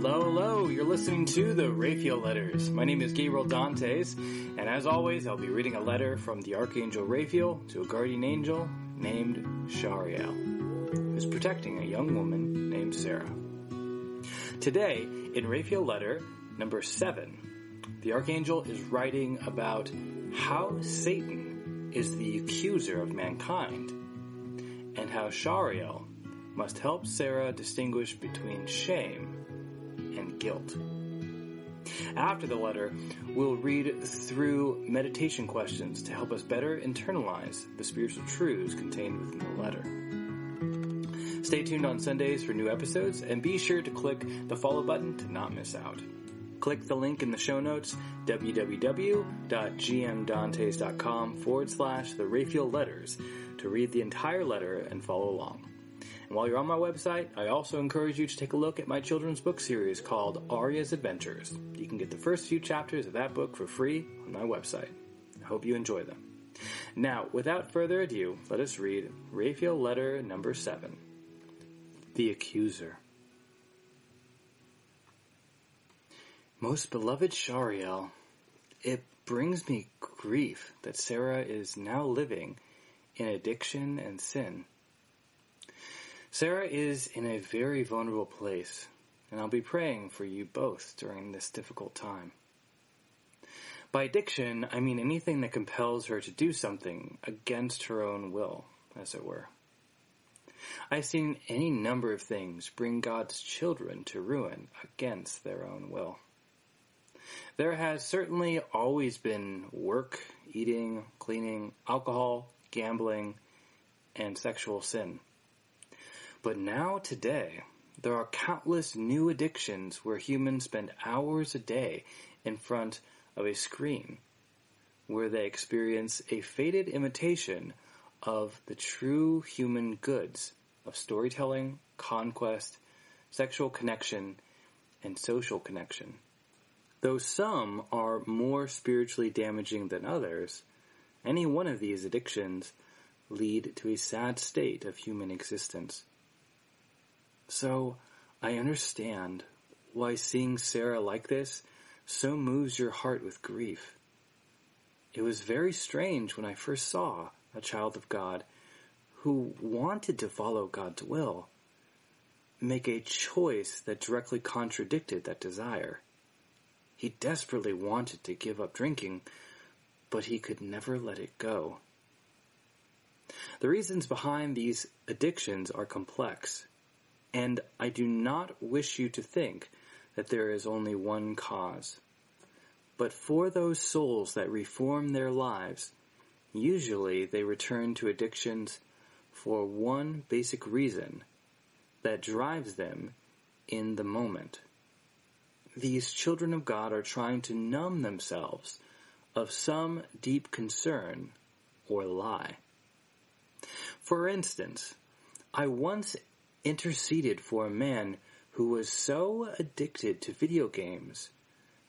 Hello, hello. You're listening to the Raphael Letters. My name is Gabriel Dantes, and as always, I'll be reading a letter from the Archangel Raphael to a guardian angel named Shariel, who's protecting a young woman named Sarah. Today, in Raphael Letter number 7, the Archangel is writing about how Satan is the accuser of mankind, and how Shariel must help Sarah distinguish between shame and guilt. After the letter, we'll read through meditation questions to help us better internalize the spiritual truths contained within the letter. Stay tuned on Sundays for new episodes and be sure to click the follow button to not miss out. Click the link in the show notes, www.gmdantes.com forward slash the Raphael letters to read the entire letter and follow along. And while you're on my website, I also encourage you to take a look at my children's book series called Aria's Adventures. You can get the first few chapters of that book for free on my website. I hope you enjoy them. Now, without further ado, let us read Raphael letter number 7. The Accuser. Most beloved Shariel, it brings me grief that Sarah is now living in addiction and sin. Sarah is in a very vulnerable place, and I'll be praying for you both during this difficult time. By addiction, I mean anything that compels her to do something against her own will, as it were. I've seen any number of things bring God's children to ruin against their own will. There has certainly always been work, eating, cleaning, alcohol, gambling, and sexual sin. But now today, there are countless new addictions where humans spend hours a day in front of a screen, where they experience a faded imitation of the true human goods of storytelling, conquest, sexual connection, and social connection. Though some are more spiritually damaging than others, any one of these addictions lead to a sad state of human existence. So I understand why seeing Sarah like this so moves your heart with grief. It was very strange when I first saw a child of God who wanted to follow God's will make a choice that directly contradicted that desire. He desperately wanted to give up drinking, but he could never let it go. The reasons behind these addictions are complex and I do not wish you to think that there is only one cause. But for those souls that reform their lives, usually they return to addictions for one basic reason that drives them in the moment. These children of God are trying to numb themselves of some deep concern or lie. For instance, I once interceded for a man who was so addicted to video games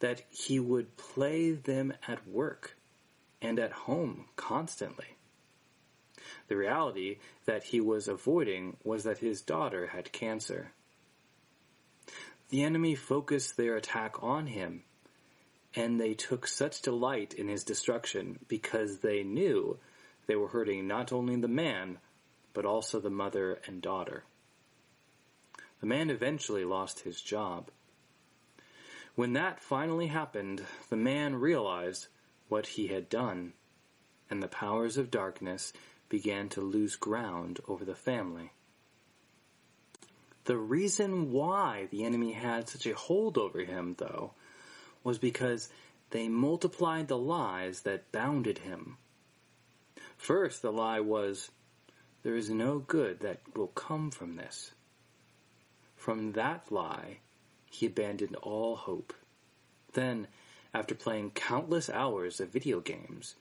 that he would play them at work and at home constantly. The reality that he was avoiding was that his daughter had cancer. The enemy focused their attack on him, and they took such delight in his destruction because they knew they were hurting not only the man, but also the mother and daughter. The man eventually lost his job. When that finally happened, the man realized what he had done, and the powers of darkness began to lose ground over the family. The reason why the enemy had such a hold over him, though, was because they multiplied the lies that bounded him. First, the lie was, there is no good that will come from this. From that lie, he abandoned all hope. Then, after playing countless hours of video games,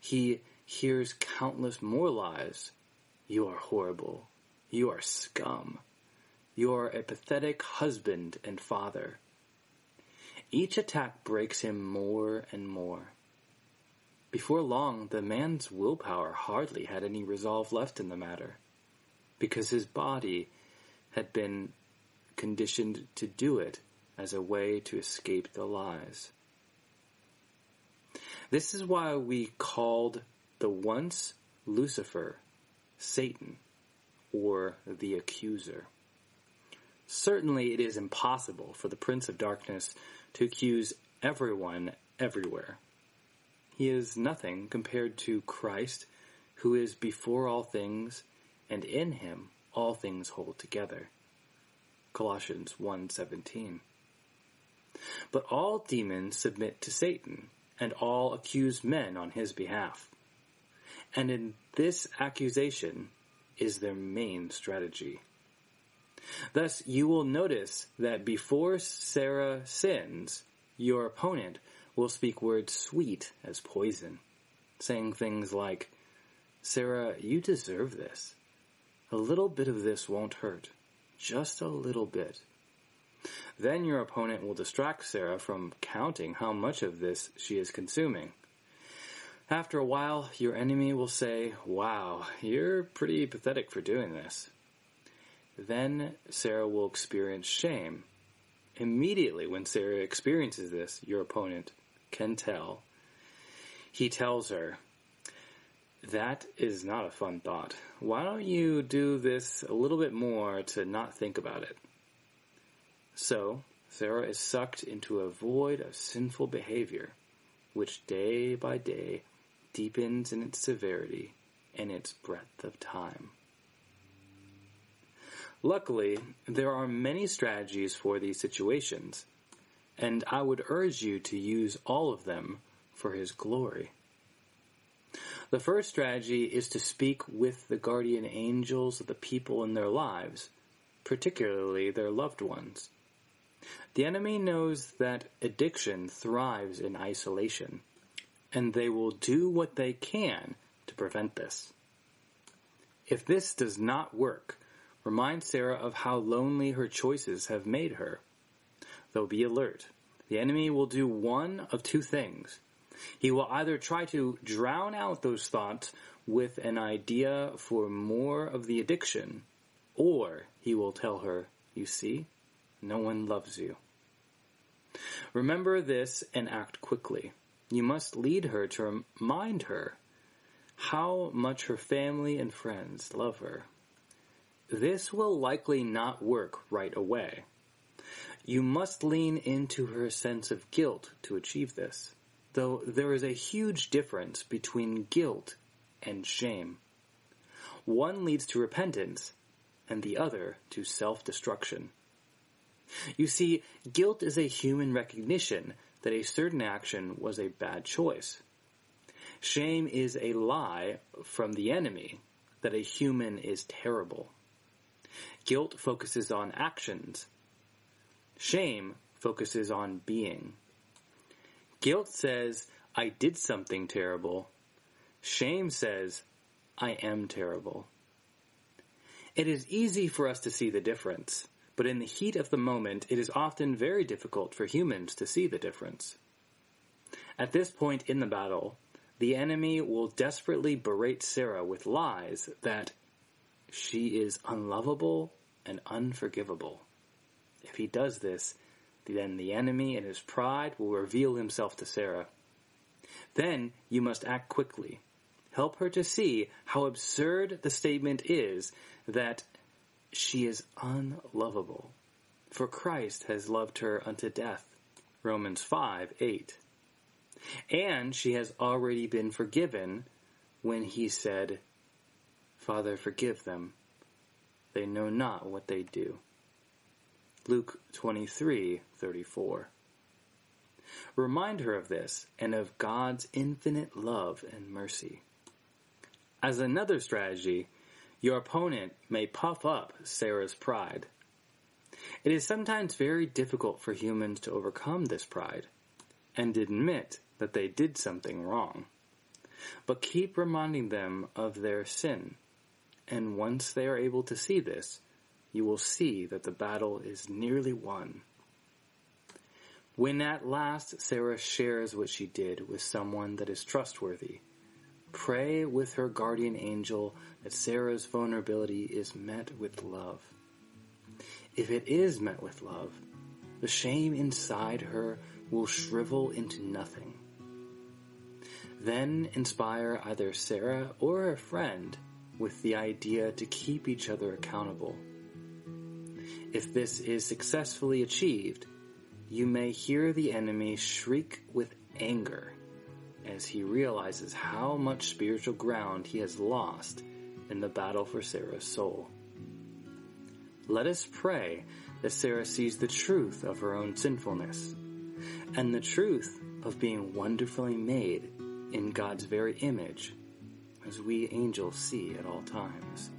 he hears countless more lies. You are horrible. You are scum. You are a pathetic husband and father. Each attack breaks him more and more. Before long, the man's willpower hardly had any resolve left in the matter, because his body had been conditioned to do it as a way to escape the lies. This is why we called the once Lucifer Satan or the accuser. Certainly it is impossible for the Prince of Darkness to accuse everyone everywhere. He is nothing compared to Christ, who is before all things, and in him all things hold together. Colossians 1:17. But all demons submit to Satan, and all accuse men on his behalf. And in this accusation is their main strategy. Thus, you will notice that before Sarah sins, your opponent will speak words sweet as poison, saying things like, Sarah, you deserve this. A little bit of this won't hurt. Just a little bit. Then your opponent will distract Sarah from counting how much of this she is consuming. After a while, your enemy will say, Wow, you're pretty pathetic for doing this. Then Sarah will experience shame. Immediately when Sarah experiences this, your opponent can tell. He tells her, That is not a fun thought. Why don't you do this a little bit more to not think about it? So, Sarah is sucked into a void of sinful behavior, which day by day deepens in its severity and its breadth of time. Luckily, there are many strategies for these situations, and I would urge you to use all of them for His glory. The first strategy is to speak with the guardian angels of the people in their lives, particularly their loved ones. The enemy knows that addiction thrives in isolation, and they will do what they can to prevent this. If this does not work, Remind Sarah of how lonely her choices have made her. Though be alert. The enemy will do one of two things. He will either try to drown out those thoughts with an idea for more of the addiction, or he will tell her, you see, no one loves you. Remember this and act quickly. You must lead her to remind her how much her family and friends love her. This will likely not work right away. You must lean into her sense of guilt to achieve this, though there is a huge difference between guilt and shame. One leads to repentance, and the other to self-destruction. You see, guilt is a human recognition that a certain action was a bad choice. Shame is a lie from the enemy that a human is terrible. Guilt focuses on actions. Shame focuses on being. Guilt says, I did something terrible. Shame says, I am terrible. It is easy for us to see the difference, but in the heat of the moment, it is often very difficult for humans to see the difference. At this point in the battle, the enemy will desperately berate Sarah with lies that she is unlovable and unforgivable. If he does this, then the enemy in his pride will reveal himself to Sarah. Then you must act quickly. Help her to see how absurd the statement is that she is unlovable. For Christ has loved her unto death. Romans 5, 8. And she has already been forgiven when he said, Father, forgive them. They know not what they do. Luke 23:34. Remind her of this and of God's infinite love and mercy. As another strategy, your opponent may puff up Sarah's pride. It is sometimes very difficult for humans to overcome this pride and admit that they did something wrong. But keep reminding them of their sin and once they are able to see this, you will see that the battle is nearly won. When at last Sarah shares what she did with someone that is trustworthy, pray with her guardian angel that Sarah's vulnerability is met with love. If it is met with love, the shame inside her will shrivel into nothing. Then inspire either Sarah or a friend with the idea to keep each other accountable. If this is successfully achieved, you may hear the enemy shriek with anger as he realizes how much spiritual ground he has lost in the battle for Sarah's soul. Let us pray that Sarah sees the truth of her own sinfulness and the truth of being wonderfully made in God's very image as we angels see at all times.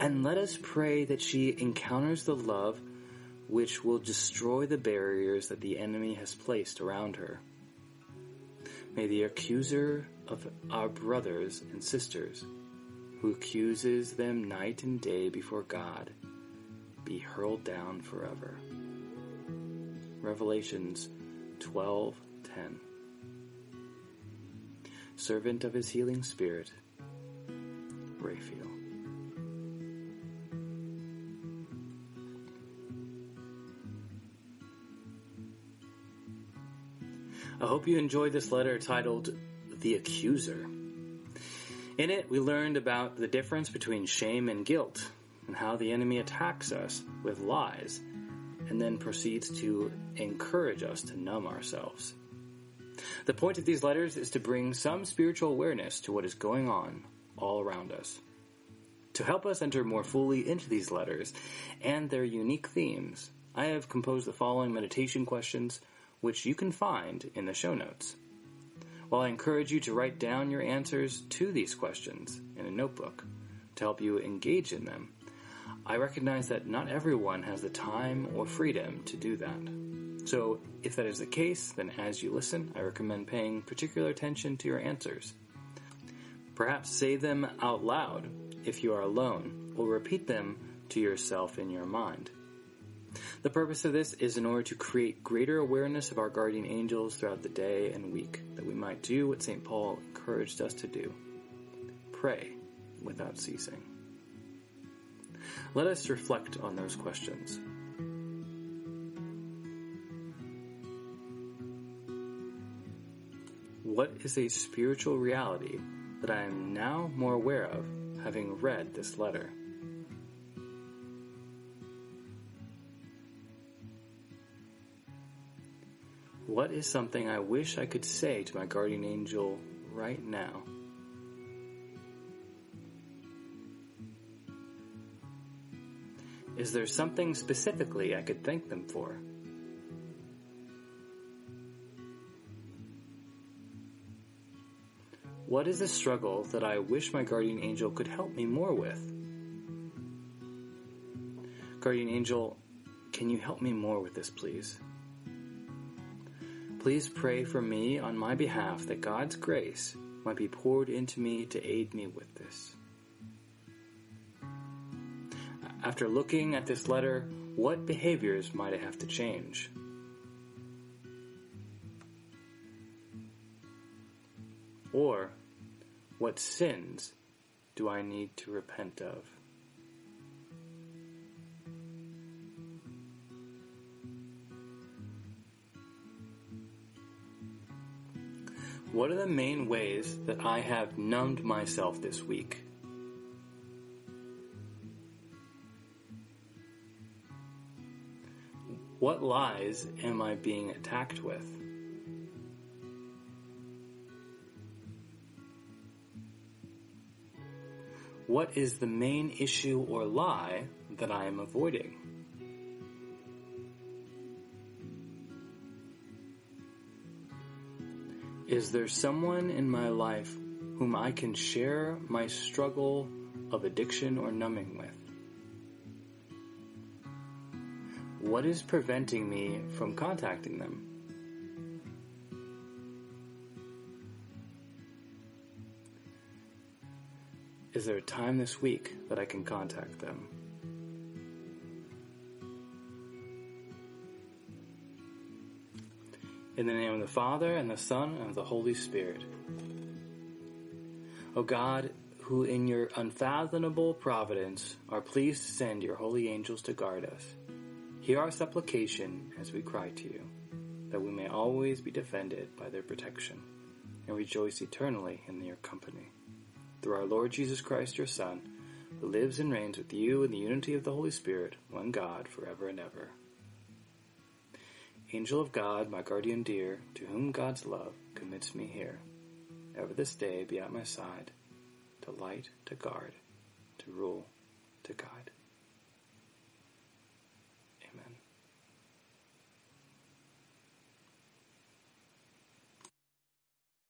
And let us pray that she encounters the love which will destroy the barriers that the enemy has placed around her. May the accuser of our brothers and sisters, who accuses them night and day before God, be hurled down forever. Revelations 12:10 Servant of his healing spirit, Raphael. I hope you enjoyed this letter titled The Accuser. In it, we learned about the difference between shame and guilt and how the enemy attacks us with lies and then proceeds to encourage us to numb ourselves. The point of these letters is to bring some spiritual awareness to what is going on all around us. To help us enter more fully into these letters and their unique themes, I have composed the following meditation questions which you can find in the show notes. While I encourage you to write down your answers to these questions in a notebook to help you engage in them, I recognize that not everyone has the time or freedom to do that. So, if that is the case, then as you listen, I recommend paying particular attention to your answers. Perhaps say them out loud if you are alone, or repeat them to yourself in your mind. The purpose of this is in order to create greater awareness of our guardian angels throughout the day and week, that we might do what St. Paul encouraged us to do pray without ceasing. Let us reflect on those questions. What is a spiritual reality that I am now more aware of having read this letter? What is something I wish I could say to my guardian angel right now? Is there something specifically I could thank them for? What is a struggle that I wish my guardian angel could help me more with? Guardian angel, can you help me more with this, please? Please pray for me on my behalf that God's grace might be poured into me to aid me with this. After looking at this letter, what behaviors might I have to change? Or, what sins do I need to repent of? What are the main ways that I have numbed myself this week? What lies am I being attacked with? What is the main issue or lie that I am avoiding? Is there someone in my life whom I can share my struggle of addiction or numbing with? What is preventing me from contacting them? Is there a time this week that I can contact them? In the name of the Father, and the Son, and of the Holy Spirit. O God, who in your unfathomable providence are pleased to send your holy angels to guard us, Hear our supplication as we cry to you, that we may always be defended by their protection, and rejoice eternally in your company. Through our Lord Jesus Christ, your Son, who lives and reigns with you in the unity of the Holy Spirit, one God, forever and ever. Angel of God, my guardian dear, to whom God's love commits me here, ever this day be at my side, to light, to guard, to rule, to guide.